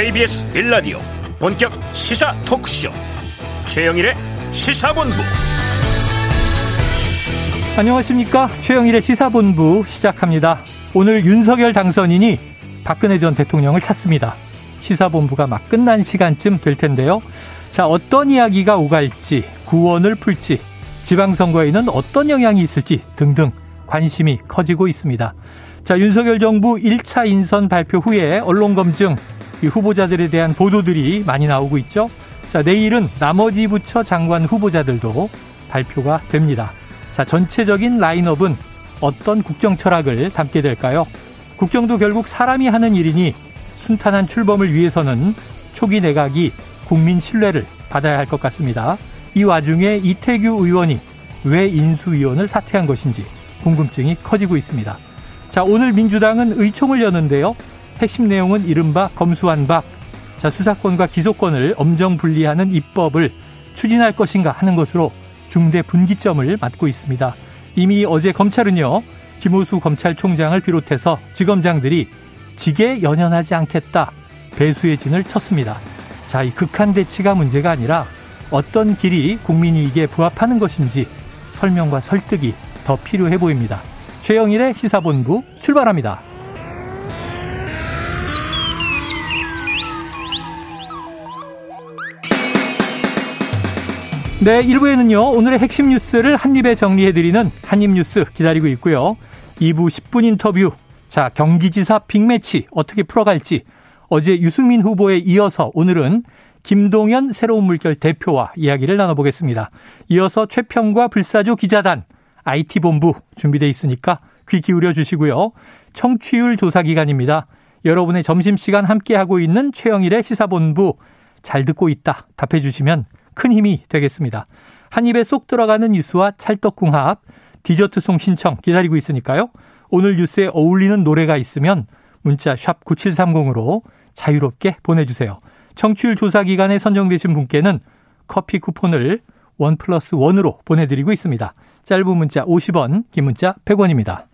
KBS 빌라디오 본격 시사 토크쇼. 최영일의 시사본부. 안녕하십니까? 최영일의 시사본부 시작합니다. 오늘 윤석열 당선인이 박근혜 전 대통령을 찾습니다. 시사본부가 막 끝난 시간쯤 될 텐데요. 자 어떤 이야기가 오갈지 구원을 풀지 지방선거에는 어떤 영향이 있을지 등등 관심이 커지고 있습니다. 자 윤석열 정부 1차 인선 발표 후에 언론검증 이 후보자들에 대한 보도들이 많이 나오고 있죠. 자, 내일은 나머지 부처 장관 후보자들도 발표가 됩니다. 자, 전체적인 라인업은 어떤 국정 철학을 담게 될까요? 국정도 결국 사람이 하는 일이니 순탄한 출범을 위해서는 초기 내각이 국민 신뢰를 받아야 할 것 같습니다. 이 와중에 이태규 의원이 왜 인수위원을 사퇴한 것인지 궁금증이 커지고 있습니다. 자, 오늘 민주당은 의총을 여는데요. 핵심 내용은 이른바 검수완박. 자, 수사권과 기소권을 엄정 분리하는 입법을 추진할 것인가 하는 것으로 중대 분기점을 맞고 있습니다. 이미 어제 검찰은요, 김호수 검찰총장을 비롯해서 지검장들이 직에 연연하지 않겠다. 배수의 진을 쳤습니다. 자, 이 극한 대치가 문제가 아니라 어떤 길이 국민이 이게 부합하는 것인지 설명과 설득이 더 필요해 보입니다. 최영일의 시사본부 출발합니다. 네, 1부에는요, 오늘의 핵심 뉴스를 한입에 정리해드리는 한입뉴스 기다리고 있고요. 2부 10분 인터뷰. 자, 경기지사 빅매치 어떻게 풀어갈지. 어제 유승민 후보에 이어서 오늘은 김동연 새로운 물결 대표와 이야기를 나눠보겠습니다. 이어서 최평과 불사조 기자단, IT본부 준비되어 있으니까 귀 기울여 주시고요. 청취율 조사 기간입니다. 여러분의 점심시간 함께하고 있는 최영일의 시사본부 잘 듣고 있다 답해 주시면 큰 힘이 되겠습니다. 한 입에 쏙 들어가는 뉴스와 찰떡궁합, 디저트송 신청 기다리고 있으니까요. 오늘 뉴스에 어울리는 노래가 있으면 문자 샵 9730으로 자유롭게 보내주세요. 청취율 조사 기간에 선정되신 분께는 커피 쿠폰을 원 플러스 원으로 보내드리고 있습니다. 짧은 문자 50원, 긴 문자 100원입니다.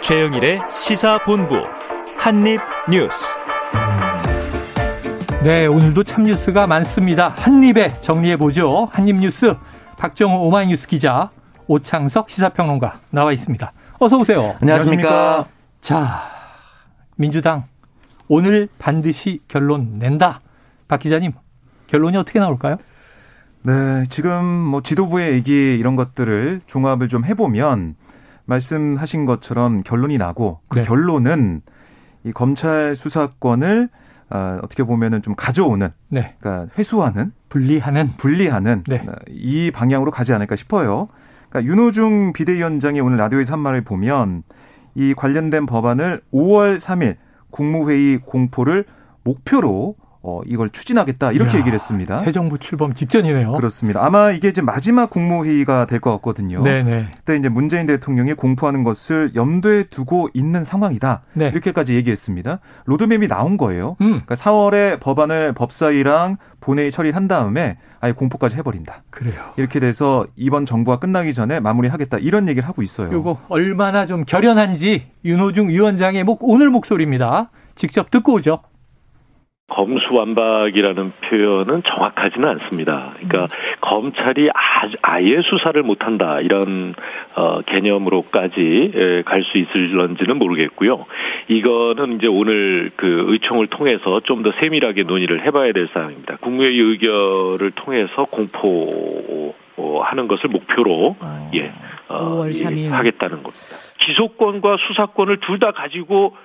최영일의 시사본부 한입뉴스 네, 오늘도 참 뉴스가 많습니다. 한입에 정리해보죠. 한입뉴스 박정호 오마이뉴스 기자 오창석 시사평론가 나와 있습니다. 어서 오세요. 안녕하십니까. 자, 민주당 오늘 반드시 결론 낸다. 박 기자님, 결론이 어떻게 나올까요? 네, 지금 뭐 지도부의 얘기 이런 것들을 종합을 좀 해보면 말씀하신 것처럼 결론이 나고 그 네. 결론은 이 검찰 수사권을 어, 어떻게 보면은 좀 가져오는, 네. 그러니까 회수하는, 분리하는, 분리하는 네. 어, 이 방향으로 가지 않을까 싶어요. 그러니까 윤호중 비대위원장이 오늘 라디오에서 한 말을 보면 이 관련된 법안을 5월 3일 국무회의 공포를 목표로 어, 이걸 추진하겠다 이렇게 이야, 얘기를 했습니다. 새 정부 출범 직전이네요. 그렇습니다. 아마 이게 이제 마지막 국무회의가 될 것 같거든요. 네네. 그때 이제 문재인 대통령이 공포하는 것을 염두에 두고 있는 상황이다. 네. 이렇게까지 얘기했습니다. 로드맵이 나온 거예요. 음. 그러니까 4월에 법안을 법사위랑 본회의 처리한 다음에 아예 공포까지 해버린다. 그래요. 이렇게 돼서 이번 정부가 끝나기 전에 마무리하겠다 이런 얘기를 하고 있어요. 그리고 얼마나 좀 결연한지 윤호중 위원장의 목 오늘 목소리입니다. 직접 듣고 오죠. 검수완박이라는 표현은 정확하지는 않습니다. 그러니까 음. 검찰이 아 예 수사를 못한다 이런 어, 개념으로까지 예, 갈수 있을런지는 모르겠고요. 이거는 이제 오늘 그 의총을 통해서 좀 더 세밀하게 논의를 해봐야 될 사항입니다. 국무회의 의결을 통해서 공포 하는 것을 목표로 어, 예, 어, 예, 하겠다는 겁니다. 기소권과 수사권을 둘 다 가지고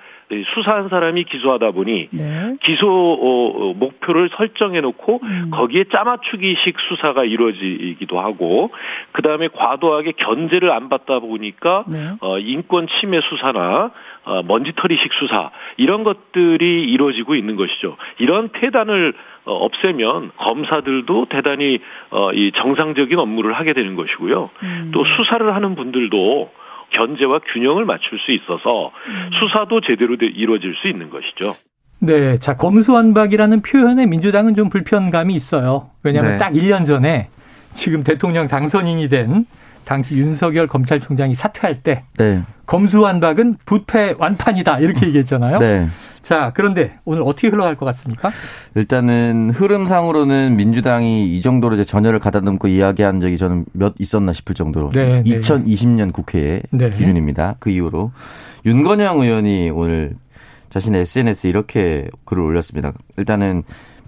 수사한 사람이 기소하다 보니 네. 기소 어, 어, 목표를 설정해 놓고 음. 거기에 짜맞추기식 수사가 이루어지기도 하고 그다음에 과도하게 견제를 안 받다 보니까 네. 어, 인권 침해 수사나 어, 먼지털이식 수사 이런 것들이 이루어지고 있는 것이죠. 이런 폐단을 어, 없애면 검사들도 대단히 어, 이 정상적인 업무를 하게 되는 것이고요. 음. 또 수사를 하는 분들도 견제와 균형을 맞출 수 있어서 음. 수사도 제대로 이루어질 수 있는 것이죠. 네. 자, 검수완박이라는 표현에 민주당은 좀 불편감이 있어요. 왜냐하면 네. 딱 1년 전에 지금 대통령 당선인이 된 당시 윤석열 검찰총장이 사퇴할 때 네. 검수완박은 부패 완판이다 이렇게 얘기했잖아요. 네. 자, 그런데 오늘 어떻게 흘러갈 것 같습니까? 일단은 흐름상으로는 민주당이 이 정도로 이제 전열을 가다듬고 이야기한 적이 저는 몇 있었나 싶을 정도로 네, 2020년 국회의 네. 기준입니다. 그 이후로 윤건영 의원이 오늘 자신의 SNS에 이렇게 글을 올렸습니다. 일단은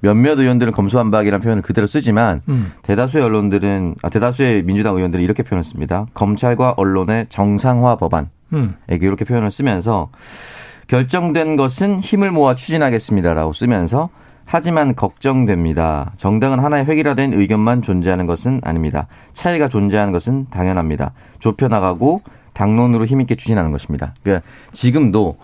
몇몇 의원들은 검수완박이라는 표현을 그대로 쓰지만 음. 대다수의 언론들은 아, 대다수의 민주당 의원들은 이렇게 표현했습니다. 검찰과 언론의 정상화 법안에게 음. 이렇게 표현을 쓰면서 결정된 것은 힘을 모아 추진하겠습니다라고 쓰면서 하지만 걱정됩니다. 정당은 하나의 획일화된 의견만 존재하는 것은 아닙니다. 차이가 존재하는 것은 당연합니다. 좁혀나가고 당론으로 힘있게 추진하는 것입니다. 그러니까 지금도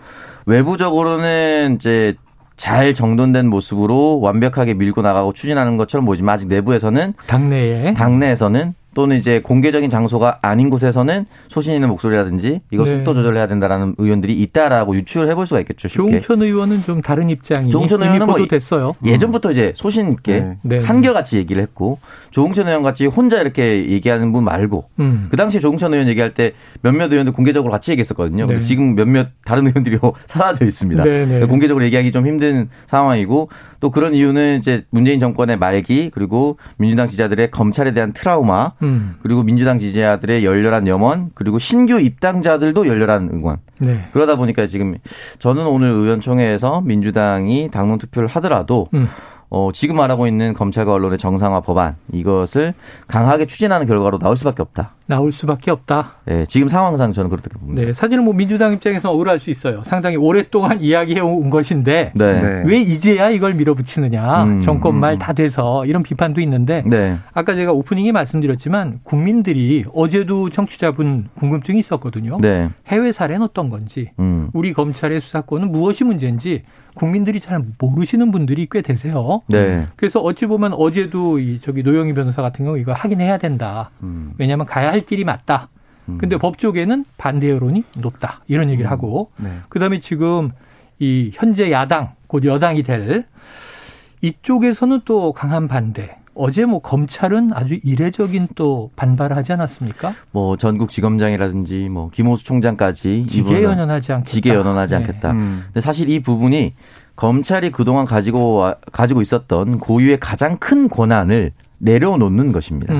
외부적으로는 이제 잘 정돈된 모습으로 완벽하게 밀고 나가고 추진하는 것처럼 보지만 아직 내부에서는 당내에. 당내에서는 또는 이제 공개적인 장소가 아닌 곳에서는 소신 있는 목소리라든지 이거 네. 속도 조절해야 된다라는 의원들이 있다라고 유추를 해볼 수가 있겠죠. 쉽게. 조홍천 의원은 좀 다른 입장이 조홍천 의원은 뭐 됐어요. 예전부터 이제 소신 있게 네. 네. 한결같이 얘기를 했고 조홍천 의원 같이 혼자 이렇게 얘기하는 분 말고 음. 그 당시에 조홍천 의원 얘기할 때 몇몇 의원들 공개적으로 같이 얘기했었거든요. 네. 지금 몇몇 다른 의원들이 사라져 있습니다. 네, 네. 공개적으로 얘기하기 좀 힘든 상황이고 또 그런 이유는 이제 문재인 정권의 말기 그리고 민주당 지지자들의 검찰에 대한 트라우마 음. 그리고 민주당 지지자들의 열렬한 염원 그리고 신규 입당자들도 열렬한 응원 네. 그러다 보니까 지금 저는 오늘 의원총회에서 민주당이 당론 투표를 하더라도 음. 어, 지금 말하고 있는 검찰과 언론의 정상화 법안 이것을 강하게 추진하는 결과로 나올 수밖에 없다. 나올 수밖에 없다. 네, 지금 상황상 저는 그렇게 봅니다. 네, 사실은 뭐 민주당 입장에서 억울할 수 있어요. 상당히 오랫동안 이야기해 온 것인데 네. 네. 왜 이제야 이걸 밀어붙이느냐. 음, 정권 말 다 돼서 이런 비판도 있는데 네. 아까 제가 오프닝에 말씀드렸지만 국민들이 어제도 청취자분 궁금증이 있었거든요. 네. 해외 사례는 어떤 건지 음. 우리 검찰의 수사권은 무엇이 문제인지 국민들이 잘 모르시는 분들이 꽤 되세요. 네. 그래서 어찌 보면 어제도 이 저기 노영희 변호사 같은 경우 이거 확인해야 된다. 음. 왜냐하면 가야 할 길이 맞다. 음. 근데 법 쪽에는 반대 여론이 높다. 이런 얘기를 음. 하고 네. 그다음에 지금 이 현재 야당 곧 여당이 될 이쪽에서는 또 강한 반대. 어제 뭐 검찰은 아주 이례적인 또 반발을 하지 않았습니까? 뭐 전국 지검장이라든지 뭐 김호수 총장까지 지게 연연하지 않겠다. 지게 연연하지 네. 않겠다. 음. 근데 사실 이 부분이 검찰이 그동안 가지고 가지고 있었던 고유의 가장 큰 권한을 내려놓는 것입니다.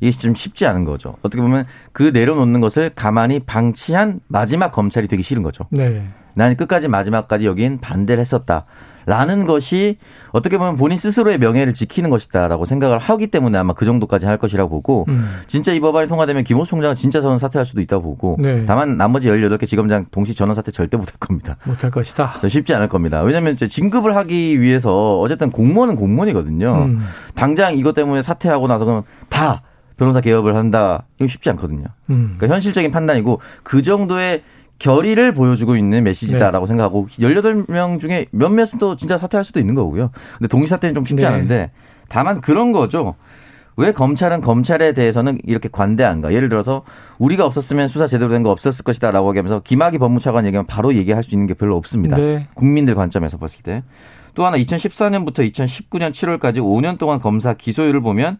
음. 이게 좀 쉽지 않은 거죠. 어떻게 보면 그 내려놓는 것을 가만히 방치한 마지막 검찰이 되기 싫은 거죠. 네. 난 끝까지 마지막까지 여긴 반대를 했었다. 라는 것이 어떻게 보면 본인 스스로의 명예를 지키는 것이다라고 생각을 하기 때문에 아마 그 정도까지 할 것이라고 보고 음. 진짜 이 법안이 통과되면 김호수 총장은 진짜 저는 사퇴할 수도 있다고 보고 네. 다만 나머지 18개 지검장 동시 전원 사퇴 절대 못할 겁니다. 못할 것이다. 쉽지 않을 겁니다. 왜냐하면 이제 진급을 하기 위해서 어쨌든 공무원은 공무원이거든요. 음. 당장 이것 때문에 사퇴하고 나서 그럼 다 변호사 개업을 한다. 이거 쉽지 않거든요. 음. 그러니까 현실적인 판단이고 그 정도의 결의를 보여주고 있는 메시지다라고 네. 생각하고 18명 중에 몇몇은 또 진짜 사퇴할 수도 있는 거고요. 근데 동시 사퇴는 좀 쉽지 네. 않은데 다만 그런 거죠. 왜 검찰은 검찰에 대해서는 이렇게 관대한가? 예를 들어서 우리가 없었으면 수사 제대로 된 거 없었을 것이다라고 하면서 김학의 법무차관 얘기하면 바로 얘기할 수 있는 게 별로 없습니다. 네. 국민들 관점에서 봤을 때. 또 하나 2014년부터 2019년 7월까지 5년 동안 검사 기소율을 보면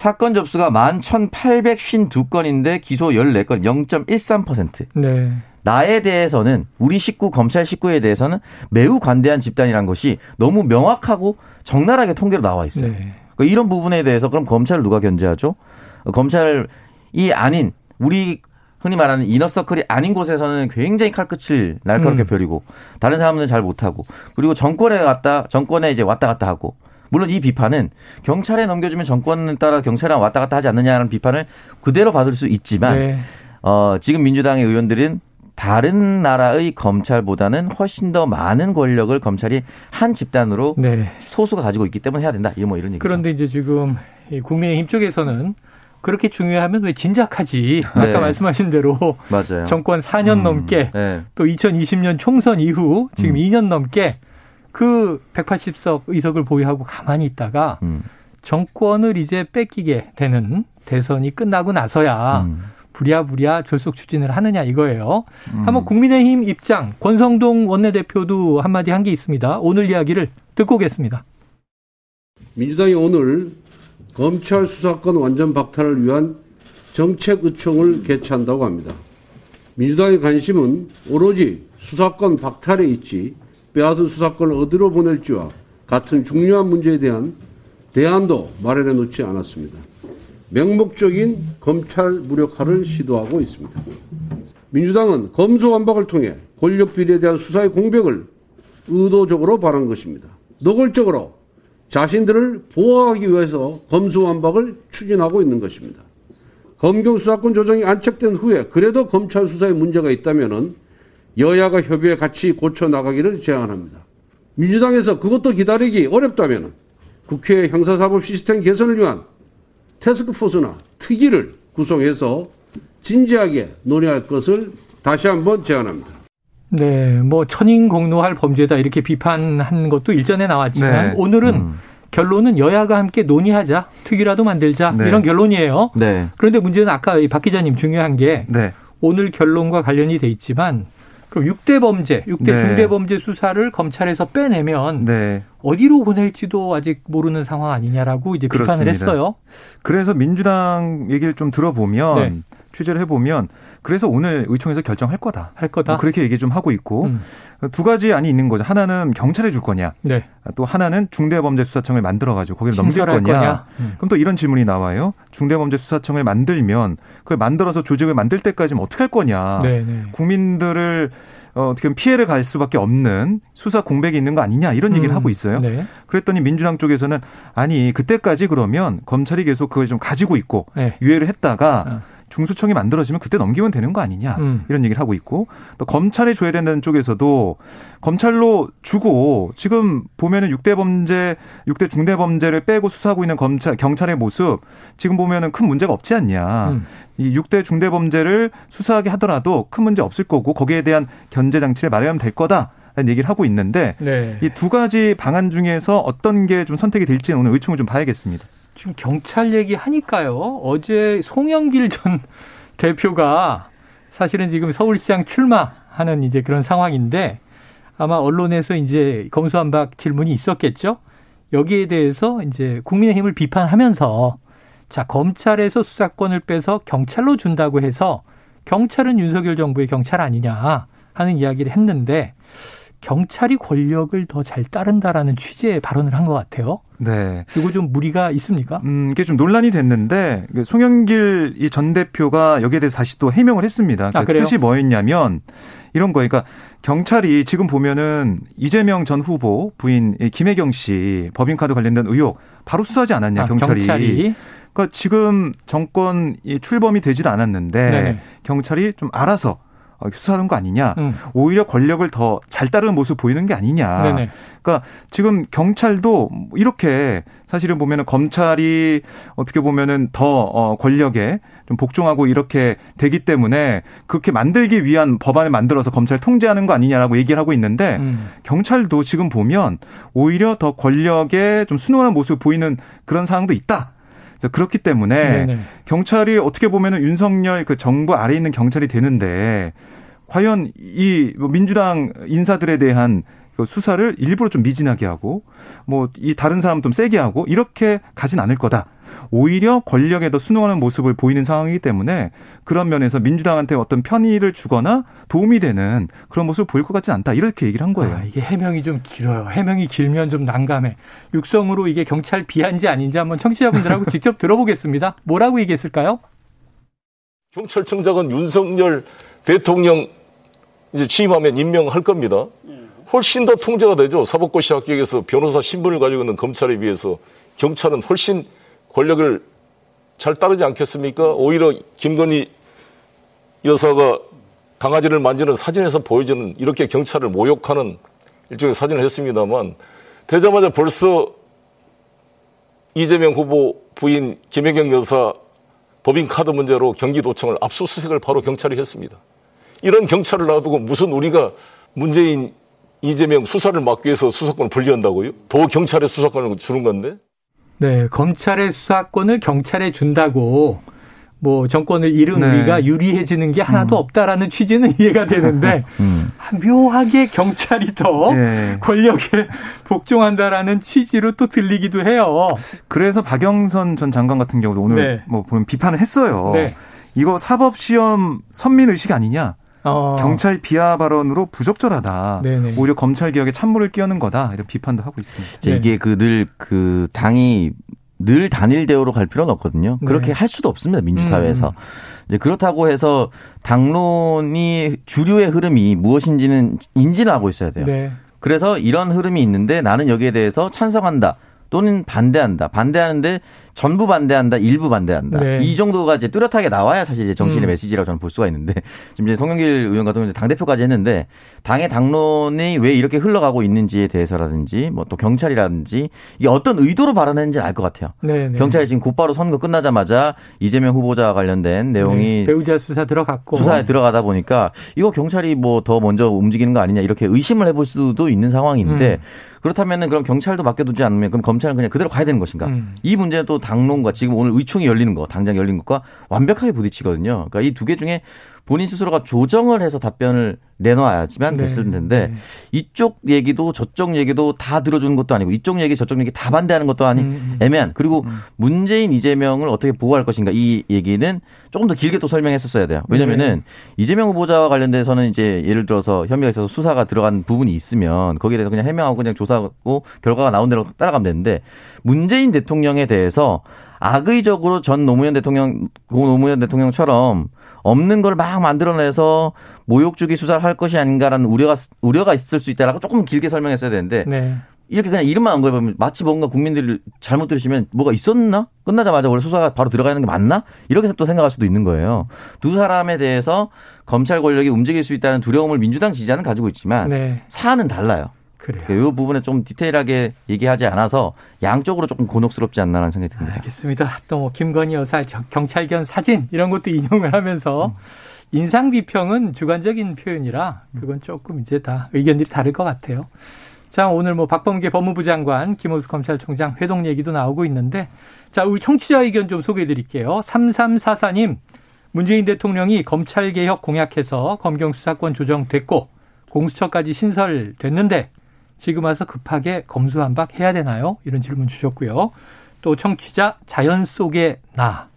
사건 접수가 11,852건인데 기소 14건 0.13%. 네. 나에 대해서는 우리 식구 검찰 식구에 대해서는 매우 관대한 집단이란 것이 너무 명확하고 적나라하게 통계로 나와 있어요. 네. 그러니까 이런 부분에 대해서 그럼 검찰을 누가 견제하죠? 검찰이 아닌 우리 흔히 말하는 이너서클이 아닌 곳에서는 굉장히 칼끝을 날카롭게 음. 벼리고 다른 사람들은 잘 못하고 그리고 정권에 갔다 정권에 이제 왔다 갔다 하고 물론 이 비판은 경찰에 넘겨주면 정권을 따라 경찰이랑 왔다 갔다 하지 않느냐는 비판을 그대로 받을 수 있지만 네. 어, 지금 민주당의 의원들은 다른 나라의 검찰보다는 훨씬 더 많은 권력을 검찰이 한 집단으로 네. 소수가 가지고 있기 때문에 해야 된다. 뭐 이런 얘기죠. 그런데 이제 지금 국민의힘 쪽에서는 그렇게 중요하면 왜 진작하지? 아까 네. 말씀하신 대로 맞아요. 정권 4년 음. 넘게 네. 또 2020년 총선 이후 지금 음. 2년 넘게 그 180석 의석을 보유하고 가만히 있다가 음. 정권을 이제 뺏기게 되는 대선이 끝나고 나서야 음. 부랴부랴 졸속 추진을 하느냐 이거예요. 음. 한번 국민의힘 입장 권성동 원내대표도 한마디 한 게 있습니다. 오늘 이야기를 듣고 오겠습니다. 민주당이 오늘 검찰 수사권 완전 박탈을 위한 정책 의총을 개최한다고 합니다. 민주당의 관심은 오로지 수사권 박탈에 있지 빼앗은 수사권을 어디로 보낼지와 같은 중요한 문제에 대한 대안도 마련해 놓지 않았습니다. 맹목적인 검찰 무력화를 시도하고 있습니다. 민주당은 검수완박을 통해 권력 비리에 대한 수사의 공백을 의도적으로 바란 것입니다. 노골적으로 자신들을 보호하기 위해서 검수완박을 추진하고 있는 것입니다. 검경 수사권 조정이 안착된 후에 그래도 검찰 수사에 문제가 있다면 여야가 협의해 같이 고쳐 나가기를 제안합니다. 민주당에서 그것도 기다리기 어렵다면 국회 형사사법 시스템 개선을 위한 테스크포스나 특위를 구성해서 진지하게 논의할 것을 다시 한번 제안합니다. 네, 뭐 천인 공노할 범죄다 이렇게 비판한 것도 일전에 나왔지만 네. 오늘은 음. 결론은 여야가 함께 논의하자, 특위라도 만들자 네. 이런 결론이에요. 네. 그런데 문제는 아까 박 기자님 중요한 게 네. 오늘 결론과 관련이 돼 있지만 그럼 6대 범죄, 6대 네. 중대 범죄 수사를 검찰에서 빼내면 네. 어디로 보낼지도 아직 모르는 상황 아니냐라고 이제 비판을 그렇습니다. 했어요. 그래서 민주당 얘기를 좀 들어보면 네. 취재를 해보면 그래서 오늘 의총에서 결정할 거다. 할 거다. 뭐 그렇게 얘기 좀 하고 있고 음. 두 가지 안이 있는 거죠. 하나는 경찰에 줄 거냐. 네. 또 하나는 중대범죄수사청을 만들어가지고 거기를 넘길 거냐. 거냐? 음. 그럼 또 이런 질문이 나와요. 중대범죄수사청을 만들면 그걸 만들어서 조직을 만들 때까지 는 어떻게 할 거냐. 네, 네. 국민들을 어, 어떻게 보면 피해를 갈 수밖에 없는 수사 공백이 있는 거 아니냐 이런 얘기를 음, 하고 있어요. 네. 그랬더니 민주당 쪽에서는 아니 그때까지 그러면 검찰이 계속 그걸 좀 가지고 있고 네. 유예를 했다가 어. 중수청이 만들어지면 그때 넘기면 되는 거 아니냐 음. 이런 얘기를 하고 있고 또 검찰에 줘야 된다는 쪽에서도 검찰로 주고 지금 보면은 6대 범죄, 6대 중대 범죄를 빼고 수사하고 있는 검찰 경찰의 모습 지금 보면은 큰 문제가 없지 않냐. 음. 이 6대 중대 범죄를 수사하게 하더라도 큰 문제 없을 거고 거기에 대한 견제 장치를 마련하면 될 거다. 라는 얘기를 하고 있는데 네. 이두 가지 방안 중에서 어떤 게 좀 선택이 될지는 오늘 의총을 좀 봐야겠습니다. 지금 경찰 얘기 하니까요. 어제 송영길 전 대표가 사실은 지금 서울시장 출마하는 이제 그런 상황인데 아마 언론에서 이제 검수한박 질문이 있었겠죠. 여기에 대해서 이제 국민의힘을 비판하면서 자, 검찰에서 수사권을 빼서 경찰로 준다고 해서 경찰은 윤석열 정부의 경찰 아니냐 하는 이야기를 했는데 경찰이 권력을 더 잘 따른다라는 취지의 발언을 한 것 같아요. 네. 이거 좀 무리가 있습니까? 음, 이게 좀 논란이 됐는데 그 송영길 이 전 대표가 여기에 대해서 다시 또 해명을 했습니다. 아, 그 뜻이 뭐였냐면 이런 거예요. 그러니까 경찰이 지금 보면은 이재명 전 후보 부인 김혜경 씨 법인카드 관련된 의혹 바로 수사하지 않았냐 아, 경찰이. 경찰이. 그러니까 지금 정권 이 출범이 되질 않았는데 네 경찰이 좀 알아서 어, 수사하는 거 아니냐. 음. 오히려 권력을 더 잘 따르는 모습 보이는 게 아니냐. 네네. 그러니까 지금 경찰도 이렇게 사실은 보면은 검찰이 어떻게 보면은 더 어, 권력에 좀 복종하고 이렇게 되기 때문에 그렇게 만들기 위한 법안을 만들어서 검찰 통제하는 거 아니냐라고 얘기를 하고 있는데 음. 경찰도 지금 보면 오히려 더 권력에 좀 순응하는 모습 보이는 그런 상황도 있다. 그렇기 때문에 네네. 경찰이 어떻게 보면은 윤석열 그 정부 아래 있는 경찰이 되는데 과연 이뭐 민주당 인사들에 대한 그 수사를 일부러 좀 미진하게 하고 뭐 이 다른 사람 좀 세게 하고 이렇게 가진 않을 거다. 오히려 권력에 더 순응하는 모습을 보이는 상황이기 때문에 그런 면에서 민주당한테 어떤 편의를 주거나 도움이 되는 그런 모습을 보일 것 같지 않다. 이렇게 얘기를 한 거예요. 아, 이게 해명이 좀 길어요. 해명이 길면 좀 난감해. 육성으로 이게 경찰 비한지 아닌지 한번 청취자분들하고 직접 들어보겠습니다. 뭐라고 얘기했을까요? 경찰청장은 윤석열 대통령 이제 취임하면 임명할 겁니다. 훨씬 더 통제가 되죠. 사법고시 합격에서 변호사 신분을 가지고 있는 검찰에 비해서 경찰은 훨씬 권력을 잘 따르지 않겠습니까? 오히려 김건희 여사가 강아지를 만지는 사진에서 보여주는 이렇게 경찰을 모욕하는 일종의 사진을 했습니다만 되자마자 벌써 이재명 후보 부인 김혜경 여사 법인 카드 문제로 경기도청을 압수수색을 바로 경찰이 했습니다. 이런 경찰을 놔두고 무슨 우리가 문재인 이재명 수사를 막기 위해서 수사권을 분리한다고요? 더 경찰에 수사권을 주는 건데? 네, 검찰의 수사권을 경찰에 준다고 뭐 정권을 잃은 네. 우리가 유리해지는 게 하나도 음. 없다라는 취지는 이해가 되는데 음. 묘하게 경찰이 더 네. 권력에 복종한다라는 취지로 또 들리기도 해요. 그래서 박영선 전 장관 같은 경우도 오늘 네. 뭐 보면 비판을 했어요. 네. 이거 사법 시험 선민 의식 아니냐? 어. 경찰 비하 발언으로 부적절하다. 네네. 오히려 검찰 개혁에 찬물을 끼얹는 거다. 이런 비판도 하고 있습니다. 네. 이게 그 늘그 그 당이 늘 단일 대우로 갈 필요는 없거든요. 그렇게 네. 할 수도 없습니다. 민주사회에서. 음. 이제 그렇다고 해서 당론이 주류의 흐름이 무엇인지는 인지를 하고 있어야 돼요. 네. 그래서 이런 흐름이 있는데 나는 여기에 대해서 찬성한다. 또는 반대한다. 반대하는데 전부 반대한다, 일부 반대한다. 네. 이 정도가 이제 뚜렷하게 나와야 사실 이제 정신의 음. 메시지라고 저는 볼 수가 있는데 지금 이제 송영길 의원 같은 경우는 당 대표까지 했는데 당의 당론이 왜 이렇게 흘러가고 있는지에 대해서라든지 뭐 또 경찰이라든지 이게 어떤 의도로 발언했는지 알것 같아요. 네, 네. 경찰이 지금 곧바로 선거 끝나자마자 이재명 후보자와 관련된 내용이 네. 배우자 수사 들어갔고 수사에 들어가다 보니까 이거 경찰이 뭐 더 먼저 움직이는 거 아니냐 이렇게 의심을 해볼 수도 있는 상황인데 음. 그렇다면은 그럼 경찰도 맡겨두지 않으면 그럼 검찰은 그냥 그대로 가야 되는 것인가? 음. 이 문제는 또 당론과 지금 오늘 의총이 열리는 거, 당장 열린 것과 완벽하게 부딪히거든요. 그러니까 이 두 개 중에 본인 스스로가 조정을 해서 답변을 내놔야지만 네. 됐을 텐데 네. 이쪽 얘기도 저쪽 얘기도 다 들어주는 것도 아니고 이쪽 얘기 저쪽 얘기 다 반대하는 것도 아닌 음, 음. 애매한 그리고 음. 문재인 이재명을 어떻게 보호할 것인가 이 얘기는 조금 더 길게 또 설명했었어야 돼요. 왜냐면은 네. 이재명 후보자와 관련돼서는 이제 예를 들어서 혐의가 있어서 수사가 들어간 부분이 있으면 거기에 대해서 그냥 해명하고 그냥 조사하고 결과가 나온 대로 따라가면 되는데 문재인 대통령에 대해서 악의적으로 전 노무현 대통령 고 노무현 대통령처럼 없는 걸 막 만들어내서 모욕주기 수사를 할 것이 아닌가라는 우려가 우려가 있을 수 있다라고 조금 길게 설명했어야 되는데 네. 이렇게 그냥 이름만 안 거보면 마치 뭔가 국민들이 잘못 들으시면 뭐가 있었나? 끝나자마자 원래 수사가 바로 들어가는 게 맞나? 이렇게 또 생각할 수도 있는 거예요. 두 사람에 대해서 검찰 권력이 움직일 수 있다는 두려움을 민주당 지지자는 가지고 있지만 네. 사안은 달라요. 그래요. 이그 부분에 좀 디테일하게 얘기하지 않아서 양쪽으로 조금 곤혹스럽지 않나라는 생각이 듭니다. 알겠습니다. 또 뭐 김건희 여사 경찰견 사진 이런 것도 인용을 하면서 음. 인상 비평은 주관적인 표현이라 그건 조금 이제 다 의견들이 다를 것 같아요. 자, 오늘 뭐 박범계 법무부 장관, 김호수 검찰총장 회동 얘기도 나오고 있는데 자, 우리 청취자 의견 좀 소개해 드릴게요. 3344님, 문재인 대통령이 검찰개혁 공약해서 검경 수사권 조정됐고 공수처까지 신설됐는데 지금 와서 급하게 검수 한박 해야 되나요? 이런 질문 주셨고요. 또 청취자 자연 속의 나.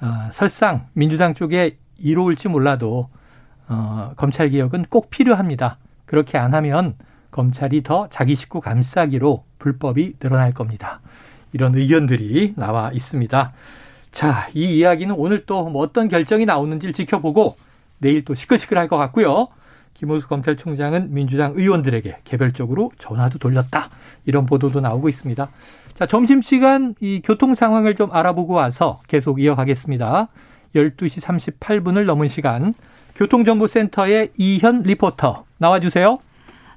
어, 설상 민주당 쪽에 이로울지 몰라도 어, 검찰 개혁은 꼭 필요합니다. 그렇게 안 하면 검찰이 더 자기 식구 감싸기로 불법이 늘어날 겁니다. 이런 의견들이 나와 있습니다. 자, 이 이야기는 오늘 또뭐 어떤 결정이 나오는지를 지켜보고 내일 또 시끌시끌할 것 같고요. 김호수 검찰총장은 민주당 의원들에게 개별적으로 전화도 돌렸다. 이런 보도도 나오고 있습니다. 자, 점심시간 이 교통 상황을 좀 알아보고 와서 계속 이어가겠습니다. 12시 38분을 넘은 시간 교통정보센터의 이현 리포터 나와주세요.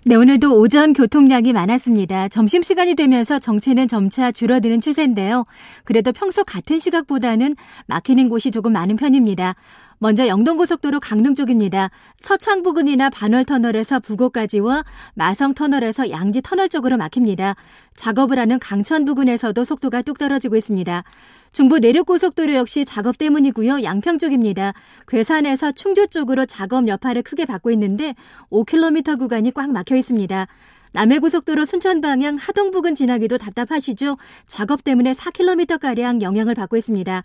네, 오늘도 오전 교통량이 많았습니다. 점심시간이 되면서 정체는 점차 줄어드는 추세인데요. 그래도 평소 같은 시각보다는 막히는 곳이 조금 많은 편입니다. 먼저 영동고속도로 강릉 쪽입니다. 서창 부근이나 반월터널에서 부곡까지와 마성터널에서 양지터널 쪽으로 막힙니다. 작업을 하는 강천 부근에서도 속도가 뚝 떨어지고 있습니다. 중부 내륙고속도로 역시 작업 때문이고요. 양평 쪽입니다. 괴산에서 충주 쪽으로 작업 여파를 크게 받고 있는데 5km 구간이 꽉 막혀 있습니다. 남해고속도로 순천 방향 하동 부근 지나기도 답답하시죠? 작업 때문에 4km가량 영향을 받고 있습니다.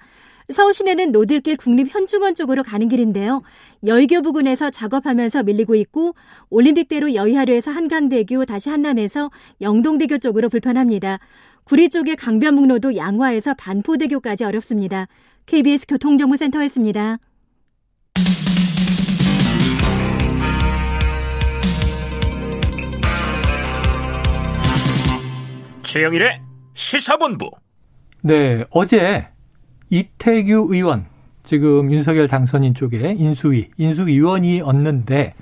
서울 시내는 노들길 국립현충원 쪽으로 가는 길인데요. 여의교 부근에서 작업하면서 밀리고 있고 올림픽대로 여의하루에서 한강대교 다시 한남에서 영동대교 쪽으로 불편합니다. 구리 쪽의 강변북로도 양화에서 반포대교까지 어렵습니다. KBS 교통정보센터였습니다. 최영일의 시사본부. 네, 어제 이태규 의원 지금 윤석열 당선인 쪽에 인수위 인수위원이 얻는데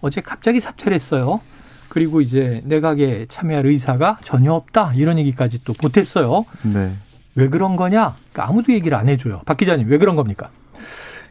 어제 갑자기 사퇴를 했어요. 그리고 이제 내각에 참여할 의사가 전혀 없다 이런 얘기까지 또 보탰어요. 네. 왜 그런 거냐? 그러니까 아무도 얘기를 안 해줘요. 박 기자님 왜 그런 겁니까?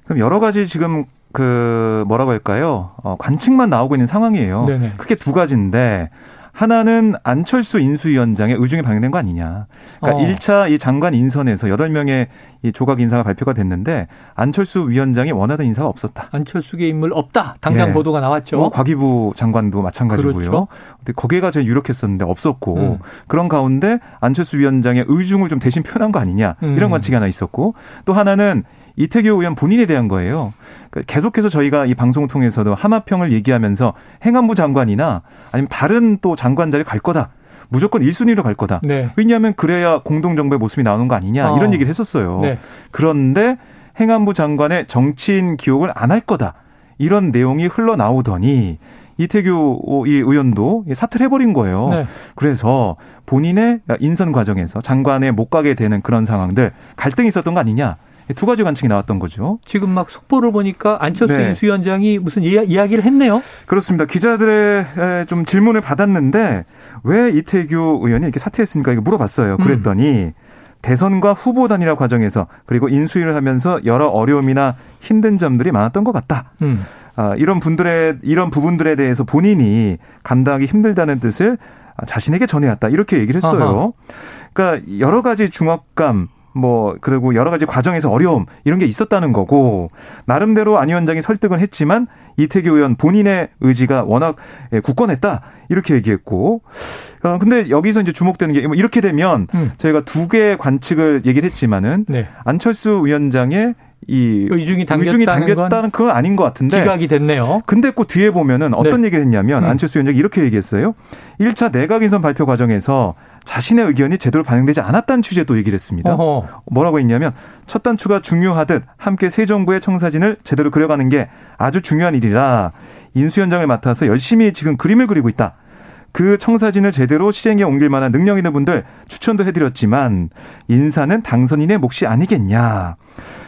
그럼 여러 가지 지금 그 뭐라고 할까요? 어, 관측만 나오고 있는 상황이에요. 네네. 크게 두 가지인데 하나는 안철수 인수위원장의 의중이 반영된 거 아니냐. 그러니까 어. 1차 이 장관 인선에서 8명의 이 조각 인사가 발표가 됐는데 안철수 위원장이 원하던 인사가 없었다. 안철수계 인물 없다. 당장 예. 보도가 나왔죠. 뭐 과기부 장관도 마찬가지고요. 그렇죠. 근데 거기가 제일 유력했었는데 없었고 음. 그런 가운데 안철수 위원장의 의중을 좀 대신 표현한 거 아니냐. 이런 음. 관측이 하나 있었고 또 하나는 이태규 의원 본인에 대한 거예요. 그러니까 계속해서 저희가 이 방송을 통해서도 하마평을 얘기하면서 행안부 장관이나 아니면 다른 또 장관 자리 갈 거다. 무조건 1순위로 갈 거다. 네. 왜냐하면 그래야 공동정부의 모습이 나오는 거 아니냐 어. 이런 얘기를 했었어요. 네. 그런데 행안부 장관의 정치인 기억을 안 할 거다. 이런 내용이 흘러나오더니 이태규 이 의원도 사퇴를 해버린 거예요. 네. 그래서 본인의 인선 과정에서 장관에 못 가게 되는 그런 상황들 갈등이 있었던 거 아니냐. 두 가지 관측이 나왔던 거죠. 지금 막 속보를 보니까 안철수 네. 인수위원장이 무슨 이야, 이야기를 했네요. 그렇습니다. 기자들의 좀 질문을 받았는데 왜 이태규 의원이 이렇게 사퇴했습니까? 이거 물어봤어요. 음. 그랬더니 음. 대선과 후보 단일화 과정에서 그리고 인수위를 하면서 여러 어려움이나 힘든 점들이 많았던 것 같다. 음. 아, 이런 분들의 이런 부분들에 대해서 본인이 감당하기 힘들다는 뜻을 자신에게 전해왔다 이렇게 얘기를 했어요. 아하. 그러니까 여러 가지 중압감 뭐 그리고 여러 가지 과정에서 어려움 이런 게 있었다는 거고 나름대로 안 위원장이 설득은 했지만 이태규 의원 본인의 의지가 워낙 예, 굳건했다 이렇게 얘기했고 어 근데 여기서 이제 주목되는 게뭐 이렇게 되면 음. 저희가 두 개의 관측을 얘기를 했지만은 네. 안철수 위원장의 이 의중이 당겼다는, 의중이 당겼다는 그건 아닌 것 같은데 기각이 됐네요. 근데 그 뒤에 보면은 어떤 네. 얘기를 했냐면 음. 안철수 위원장이 이렇게 얘기했어요. 1차 내각 인선 발표 과정에서 자신의 의견이 제대로 반영되지 않았다는 취지의 얘기를 했습니다. 어허. 뭐라고 했냐면 첫 단추가 중요하듯 함께 새 정부의 청사진을 제대로 그려가는 게 아주 중요한 일이라 인수위원장을 맡아서 열심히 지금 그림을 그리고 있다. 그 청사진을 제대로 실행에 옮길 만한 능력 있는 분들 추천도 해드렸지만 인사는 당선인의 몫이 아니겠냐.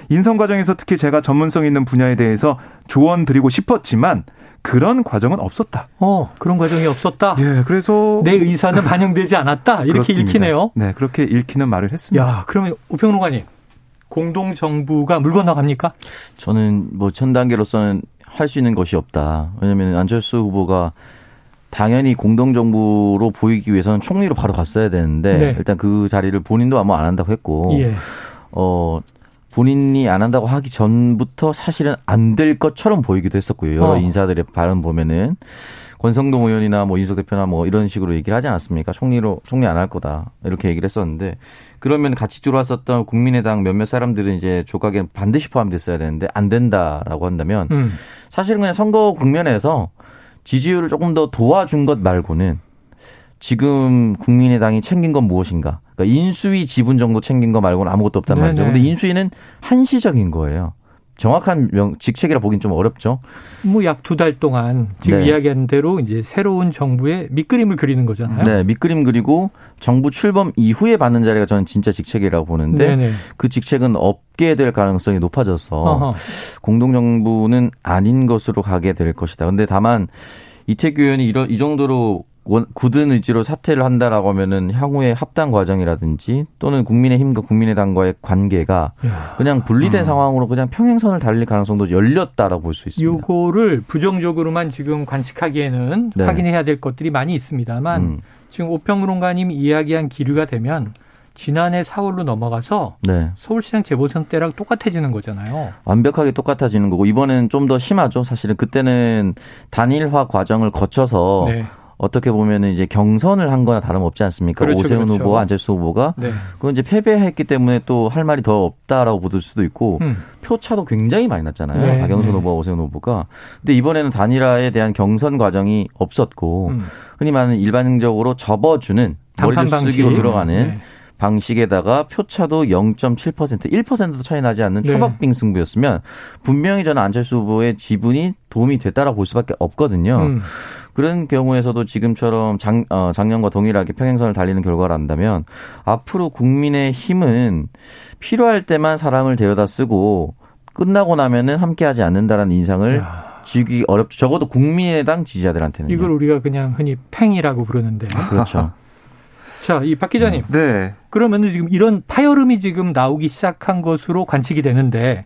인선 과정에서 특히 제가 전문성 있는 분야에 대해서 조언 드리고 싶었지만 그런 과정은 없었다. 어, 그런 과정이 없었다. 예, 그래서 내 의사는 반영되지 않았다. 이렇게 그렇습니다. 읽히네요. 네, 그렇게 읽히는 말을 했습니다. 야, 그러면 우평론가님 공동 정부가 물 건너갑니까? 저는 뭐전 단계로서는 할 수 있는 것이 없다. 왜냐하면 안철수 후보가 당연히 공동 정부로 보이기 위해서는 총리로 바로 갔어야 되는데 네. 일단 그 자리를 본인도 아마 안 한다고 했고 예. 어 본인이 안 한다고 하기 전부터 사실은 안 될 것처럼 보이기도 했었고요. 여러 어. 인사들의 발언 보면은 권성동 의원이나 뭐 인석 대표나 뭐 이런 식으로 얘기를 하지 않았습니까? 총리로 총리 안 할 거다 이렇게 얘기를 했었는데 그러면 같이 들어왔었던 국민의당 몇몇 사람들은 이제 조각에 반드시 포함됐어야 되는데 안 된다라고 한다면 음. 사실은 그냥 선거 국면에서 지지율을 조금 더 도와준 것 말고는 지금 국민의당이 챙긴 건 무엇인가? 그러니까 인수위 지분 정도 챙긴 거 말고는 아무것도 없단 말이죠. 근데 인수위는 한시적인 거예요. 정확한 명, 직책이라 보긴 좀 어렵죠. 뭐 약 두 달 동안 지금 네. 이야기한 대로 이제 새로운 정부의 밑그림을 그리는 거잖아요. 네, 밑그림 그리고 정부 출범 이후에 받는 자리가 저는 진짜 직책이라고 보는데 네네. 그 직책은 없게 될 가능성이 높아져서 어허. 공동정부는 아닌 것으로 가게 될 것이다. 근데 다만 이태규 의원이 이런 이 정도로 굳은 의지로 사퇴를 한다라고 하면은 향후의 합당 과정이라든지 또는 국민의힘과 국민의당과의 관계가 야. 그냥 분리된 음. 상황으로 그냥 평행선을 달릴 가능성도 열렸다라고 볼 수 있습니다. 요거를 부정적으로만 지금 관측하기에는 네. 확인해야 될 것들이 많이 있습니다만 음. 지금 오평론가님이 이야기한 기류가 되면 지난해 4월로 넘어가서 네. 서울시장 재보선 때랑 똑같아지는 거잖아요. 완벽하게 똑같아지는 거고 이번에는 좀 더 심하죠. 사실은 그때는 단일화 과정을 거쳐서 네. 어떻게 보면 은 이제 경선을 한 거나 다름없지 않습니까? 그렇죠, 오세훈 그렇죠. 후보와 안철수 후보가 네. 그건 이제 패배했기 때문에 또 할 말이 더 없다라고 보을 수도 있고 음. 표차도 굉장히 많이 났잖아요. 네. 박영선 네. 후보와 오세훈 후보가. 근데 이번에는 단일화에 대한 경선 과정이 없었고 음. 흔히 말하는 일반적으로 접어주는 머리를 쓰기로 들어가는 네. 방식에다가 표차도 0.7% 1%도 차이 나지 않는 네. 초박빙 승부였으면 분명히 저는 안철수 후보의 지분이 도움이 됐다라고 볼 수밖에 없거든요. 음. 그런 경우에서도 지금처럼 작, 어, 작년과 동일하게 평행선을 달리는 결과를 안다면 앞으로 국민의 힘은 필요할 때만 사람을 데려다 쓰고 끝나고 나면은 함께하지 않는다라는 인상을 주기 어렵죠. 적어도 국민의당 지지자들한테는 이걸 우리가 그냥 흔히 팽이라고 부르는데. 그렇죠. 자, 이 박 기자님. 네. 그러면은 지금 이런 파열음이 지금 나오기 시작한 것으로 관측이 되는데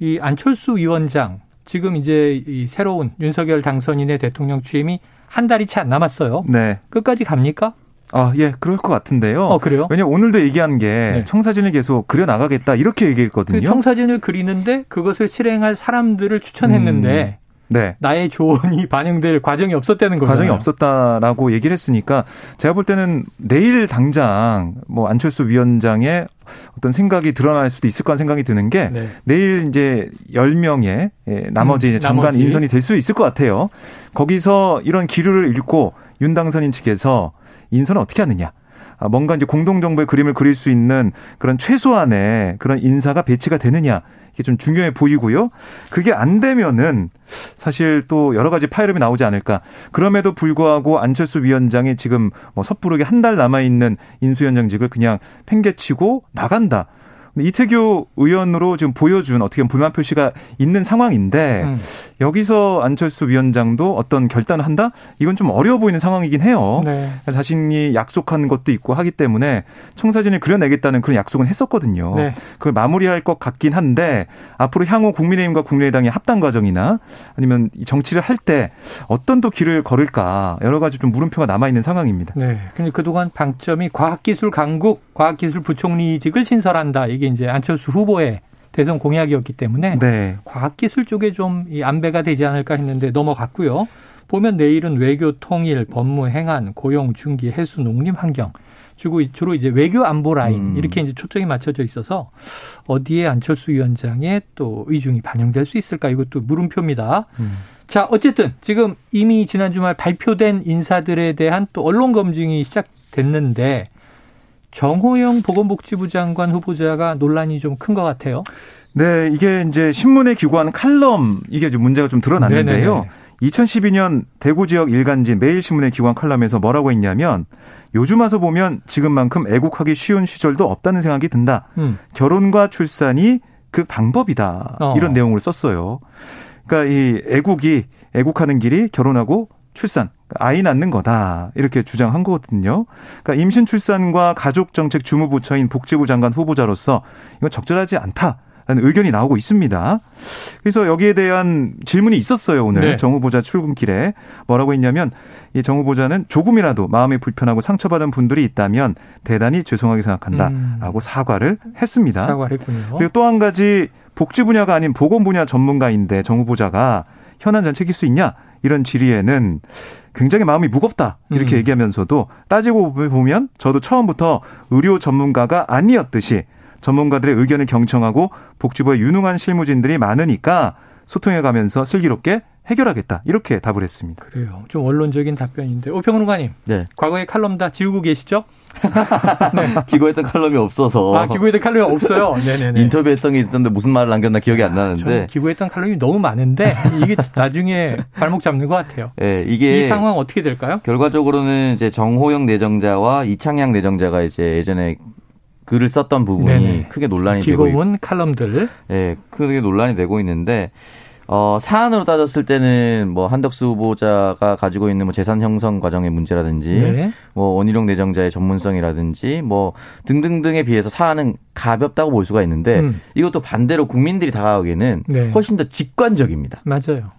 이 안철수 위원장 지금 이제 이 새로운 윤석열 당선인의 대통령 취임이 한 달이 채 안 남았어요. 네. 끝까지 갑니까? 아, 예, 그럴 것 같은데요. 어, 그래요? 왜냐면 오늘도 얘기한 게 네. 청사진을 계속 그려 나가겠다 이렇게 얘기했거든요. 그 청사진을 그리는데 그것을 실행할 사람들을 추천했는데 음. 네. 나의 조언이 반영될 과정이 없었다는 거죠. 과정이 없었다라고 얘기를 했으니까 제가 볼 때는 내일 당장 뭐 안철수 위원장의 어떤 생각이 드러날 수도 있을 거란 생각이 드는 게 네. 내일 이제 10명의 예, 나머지 음, 장관 나머지. 인선이 될 수 있을 것 같아요. 거기서 이런 기류를 읽고 윤 당선인 측에서 인선을 어떻게 하느냐. 아, 뭔가 이제 공동정부의 그림을 그릴 수 있는 그런 최소한의 그런 인사가 배치가 되느냐. 이게 좀 중요해 보이고요. 그게 안 되면은 사실 또 여러 가지 파열음이 나오지 않을까. 그럼에도 불구하고 안철수 위원장이 지금 뭐 섣부르게 한 달 남아 있는 인수위원장직을 그냥 팽개치고 나간다. 이태규 의원으로 지금 보여준 어떻게 보면 불만 표시가 있는 상황인데 음. 여기서 안철수 위원장도 어떤 결단을 한다? 이건 좀 어려워 보이는 상황이긴 해요. 네. 자신이 약속한 것도 있고 하기 때문에 청사진을 그려내겠다는 그런 약속은 했었거든요. 네. 그걸 마무리할 것 같긴 한데 앞으로 향후 국민의힘과 국민의당의 합당 과정이나 아니면 정치를 할 때 어떤 또 길을 걸을까 여러 가지 좀 물음표가 남아 있는 상황입니다. 네. 근데 그동안 방점이 과학기술 강국, 과학기술 부총리직을 신설한다. 이게 이제 안철수 후보의 대선 공약이었기 때문에 네. 과학기술 쪽에 좀 안배가 되지 않을까 했는데 넘어갔고요. 보면 내일은 외교 통일, 법무 행안, 고용, 중기, 해수, 농림, 환경 주로 주로 이제 외교 안보 라인 음. 이렇게 이제 초점이 맞춰져 있어서 어디에 안철수 위원장의 또 의중이 반영될 수 있을까 이것도 물음표입니다. 음. 자 어쨌든 지금 이미 지난 주말 발표된 인사들에 대한 또 언론 검증이 시작됐는데 정호영 보건복지부 장관 후보자가 논란이 좀 큰 것 같아요. 네, 이게 이제 신문에 기고한 칼럼 이게 좀 문제가 좀 드러났는데요. 네네. 2012년 대구 지역 일간지 매일신문에 기고한 칼럼에서 뭐라고 했냐면 요즘 와서 보면 지금만큼 애국하기 쉬운 시절도 없다는 생각이 든다. 음. 결혼과 출산이 그 방법이다. 어. 이런 내용을 썼어요. 그러니까 이 애국이 애국하는 길이 결혼하고 출산, 아이 낳는 거다. 이렇게 주장한 거거든요. 그러니까 임신 출산과 가족 정책 주무부처인 복지부 장관 후보자로서 이건 적절하지 않다. 라는 의견이 나오고 있습니다. 그래서 여기에 대한 질문이 있었어요, 오늘. 네. 정 후보자 출근길에. 뭐라고 했냐면, 이 정 후보자는 조금이라도 마음이 불편하고 상처받은 분들이 있다면 대단히 죄송하게 생각한다. 음. 라고 사과를 했습니다. 사과를 했군요. 그리고 또 한 가지 복지 분야가 아닌 보건 분야 전문가인데 정 후보자가 현안 정책일 수 있냐? 이런 질의에는 굉장히 마음이 무겁다 이렇게 음. 얘기하면서도 따지고 보면 저도 처음부터 의료 전문가가 아니었듯이 전문가들의 의견을 경청하고 복지부에 유능한 실무진들이 많으니까 소통해 가면서 슬기롭게 해결하겠다 이렇게 답을 했습니다. 그래요. 좀 원론적인 답변인데 오평론가님, 네. 과거에 칼럼 다 지우고 계시죠? 네. 기고했던 칼럼이 없어서. 아 기고했던 칼럼이 없어요. 네네네. 인터뷰했던 게 있었는데 무슨 말을 남겼나 기억이 안 나는데. 기고했던 칼럼이 너무 많은데 이게 나중에 발목 잡는 것 같아요. 네, 이게 이 상황 어떻게 될까요? 결과적으로는 이제 정호영 내정자와 이창양 내정자가 이제 예전에 글을 썼던 부분이 네네. 크게 논란이 되고 기고문 칼럼들. 네, 크게 논란이 되고 있는데 어, 사안으로 따졌을 때는 뭐 한덕수 후보자가 가지고 있는 뭐 재산 형성 과정의 문제라든지 네. 뭐 원희룡 내정자의 전문성이라든지 뭐 등등등에 비해서 사안은 가볍다고 볼 수가 있는데 음. 이것도 반대로 국민들이 다가오기에는 네. 훨씬 더 직관적입니다. 맞아요.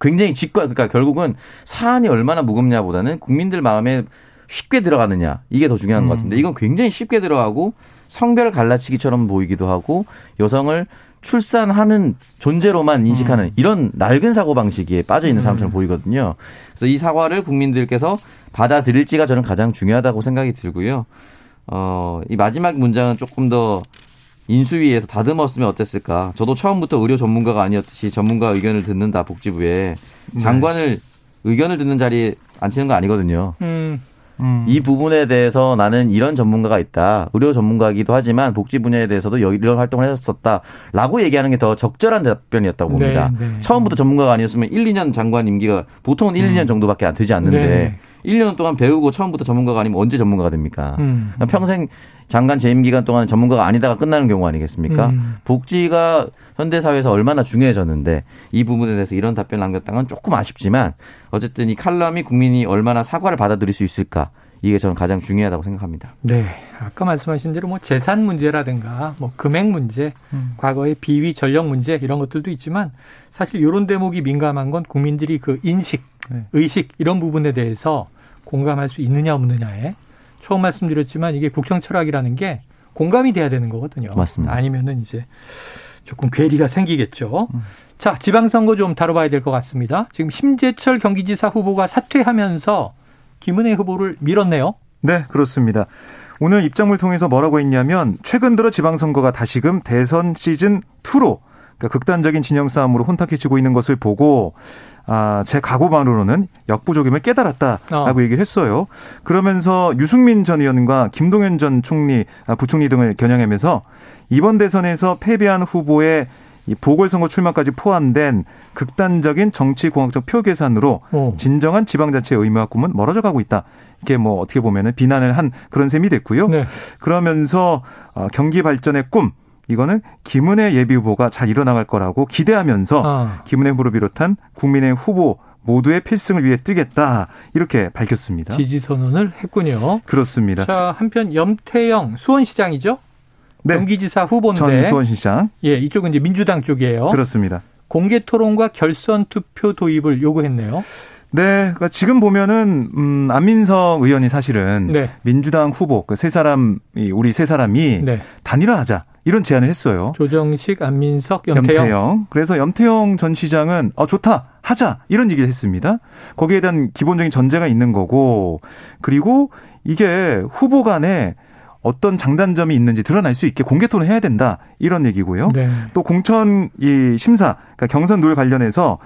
굉장히 직관 그러니까 결국은 사안이 얼마나 무겁냐보다는 국민들 마음에 쉽게 들어가느냐 이게 더 중요한 음. 것 같은데 이건 굉장히 쉽게 들어가고 성별 갈라치기처럼 보이기도 하고 여성을 출산하는 존재로만 인식하는 음. 이런 낡은 사고 방식에 빠져 있는 사람처럼 음. 보이거든요. 그래서 이 사과를 국민들께서 받아들일지가 저는 가장 중요하다고 생각이 들고요. 어, 이 마지막 문장은 조금 더 인수위에서 다듬었으면 어땠을까. 저도 처음부터 의료 전문가가 아니었듯이 전문가 의견을 듣는다 복지부에 네. 장관을 네. 의견을 듣는 자리에 앉히는 거 아니거든요. 음. 음. 이 부분에 대해서 나는 이런 전문가가 있다. 의료 전문가이기도 하지만 복지 분야에 대해서도 이런 활동을 했었다라고 얘기하는 게 더 적절한 답변이었다고 봅니다. 네, 네. 처음부터 전문가가 아니었으면 1, 2년 장관 임기가 보통은 1, 음. 2년 정도밖에 안 되지 않는데 네. 1년 동안 배우고 처음부터 전문가가 아니면 언제 전문가가 됩니까? 음. 평생 장관 재임 기간 동안 전문가가 아니다가 끝나는 경우 아니겠습니까? 음. 복지가 현대 사회에서 얼마나 중요해졌는데 이 부분에 대해서 이런 답변을 남겼다는 건 조금 아쉽지만 어쨌든 이 칼럼이 국민이 얼마나 사과를 받아들일 수 있을까 이게 저는 가장 중요하다고 생각합니다. 네. 아까 말씀하신 대로 뭐 재산 문제라든가 뭐 금액 문제, 음. 과거의 비위 전력 문제 이런 것들도 있지만 사실 이런 대목이 민감한 건 국민들이 그 인식, 네. 의식 이런 부분에 대해서 공감할 수 있느냐 없느냐에 처음 말씀드렸지만 이게 국정 철학이라는 게 공감이 돼야 되는 거거든요. 맞습니다. 아니면은 이제 조금 괴리가 생기겠죠. 음. 자, 지방선거 좀 다뤄봐야 될 것 같습니다. 지금 심재철 경기지사 후보가 사퇴하면서 김은혜 후보를 밀었네요. 네, 그렇습니다. 오늘 입장을 통해서 뭐라고 했냐면 최근 들어 지방선거가 다시금 대선 시즌 2로 그러니까 극단적인 진영 싸움으로 혼탁해지고 있는 것을 보고 아, 제 각오만으로는 역부족임을 깨달았다라고 어. 얘기를 했어요. 그러면서 유승민 전 의원과 김동연 전 총리, 아, 부총리 등을 겨냥하면서 이번 대선에서 패배한 후보의 이 보궐선거 출마까지 포함된 극단적인 정치공학적 표 계산으로 오. 진정한 지방자치의 의무와 꿈은 멀어져 가고 있다. 이게 뭐 어떻게 보면은 비난을 한 그런 셈이 됐고요. 네. 그러면서 어, 경기 발전의 꿈 이거는 김은혜 예비 후보가 잘 일어나갈 거라고 기대하면서 아. 김은혜 후보를 비롯한 국민의 후보 모두의 필승을 위해 뛰겠다 이렇게 밝혔습니다. 지지 선언을 했군요. 그렇습니다. 자 한편 염태영 수원시장이죠. 네. 경기지사 후보인데 전 수원시장. 예, 이쪽은 이제 민주당 쪽이에요. 그렇습니다. 공개 토론과 결선 투표 도입을 요구했네요. 네, 그러니까 지금 보면은 음 안민석 의원이 사실은 네. 민주당 후보 그 세 사람 우리 세 사람이 네. 단일화하자 이런 제안을 했어요. 조정식, 안민석, 염태영. 염태영. 그래서 염태영 전 시장은 어 좋다 하자 이런 얘기를 했습니다. 거기에 대한 기본적인 전제가 있는 거고 그리고 이게 후보 간에 어떤 장단점이 있는지 드러날 수 있게 공개 토론을 해야 된다 이런 얘기고요. 네. 또 공천 이 심사 그러니까 경선 룰 관련해서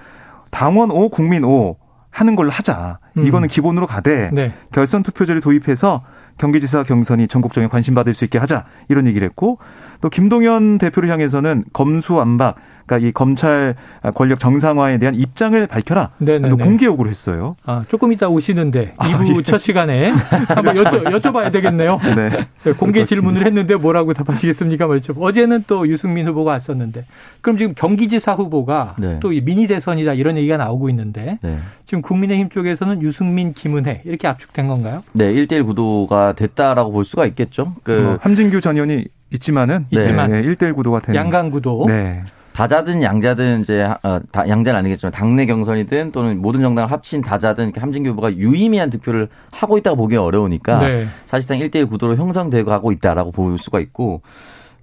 당원 5 국민 5 하는 걸로 하자. 음. 이거는 기본으로 가되 네. 결선 투표제를 도입해서 경기지사 경선이 전국적인 관심받을 수 있게 하자 이런 얘기를 했고 또 김동연 대표를 향해서는 검수안박 그러니까 이 검찰 권력 정상화에 대한 입장을 밝혀라. 네네네. 공개 요구를 했어요. 아, 조금 이따 오시는데 아, 2부 예. 첫 시간에 한번 여쭤, 여쭤봐야 되겠네요. 네. 네 공개 질문을 했는데 뭐라고 답하시겠습니까? 여쭤 어제는 또 유승민 후보가 왔었는데 그럼 지금 경기지사 후보가 네. 또 미니 대선이다 이런 얘기가 나오고 있는데 네. 지금 국민의힘 쪽에서는 유승민, 김은혜 이렇게 압축된 건가요? 네, 1대1 구도가 됐다라고 볼 수가 있겠죠. 그 어, 함진규 전 의원이 있지만은 있지만 네. 1대1 구도가 된 양강 구도. 네. 다자든 양자든 이제 어, 다 양자는 아니겠지만 당내 경선이든 또는 모든 정당을 합친 다자든 이렇게 함진규 후보가 유의미한 득표를 하고 있다고 보기 어려우니까 네. 사실상 1대1 구도로 형성되고 가고 있다라고 볼 수가 있고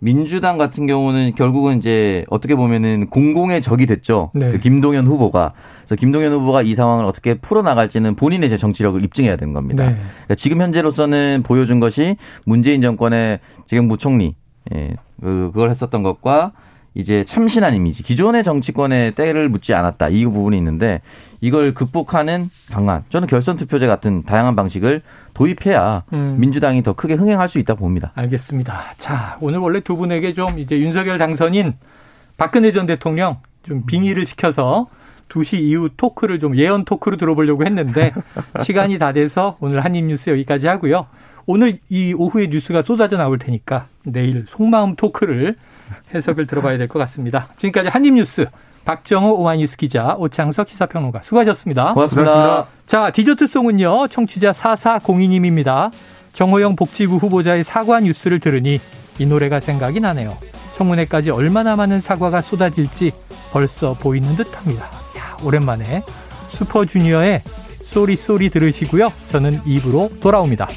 민주당 같은 경우는 결국은 이제 어떻게 보면은 공공의 적이 됐죠. 네. 그 김동연 후보가. 그래서 김동연 후보가 이 상황을 어떻게 풀어나갈지는 본인의 제 정치력을 입증해야 되는 겁니다. 네. 그러니까 지금 현재로서는 보여준 것이 문재인 정권의 지금 부총리 예, 그, 그걸 했었던 것과 이제 참신한 이미지, 기존의 정치권에 때를 묻지 않았다. 이 부분이 있는데 이걸 극복하는 방안, 저는 결선 투표제 같은 다양한 방식을 도입해야 음. 민주당이 더 크게 흥행할 수 있다 고 봅니다. 알겠습니다. 자, 오늘 원래 두 분에게 좀 이제 윤석열 당선인 박근혜 전 대통령 좀 빙의를 시켜서 2시 이후 토크를 좀 예언 토크로 들어보려고 했는데 시간이 다 돼서 오늘 한입 뉴스 여기까지 하고요. 오늘 이 오후에 뉴스가 쏟아져 나올 테니까 내일 속마음 토크를 해석을 들어봐야 될 것 같습니다. 지금까지 한입 뉴스 박정호 오마이뉴스 기자 오창석 시사평론가 수고하셨습니다. 고맙습니다. 고맙습니다. 자 디저트송은요 청취자 4402님입니다. 정호영 복지부 후보자의 사과 뉴스를 들으니 이 노래가 생각이 나네요. 청문회까지 얼마나 많은 사과가 쏟아질지 벌써 보이는 듯합니다. 야, 오랜만에 슈퍼주니어의 쏘리 쏘리 들으시고요. 저는 입으로 돌아옵니다.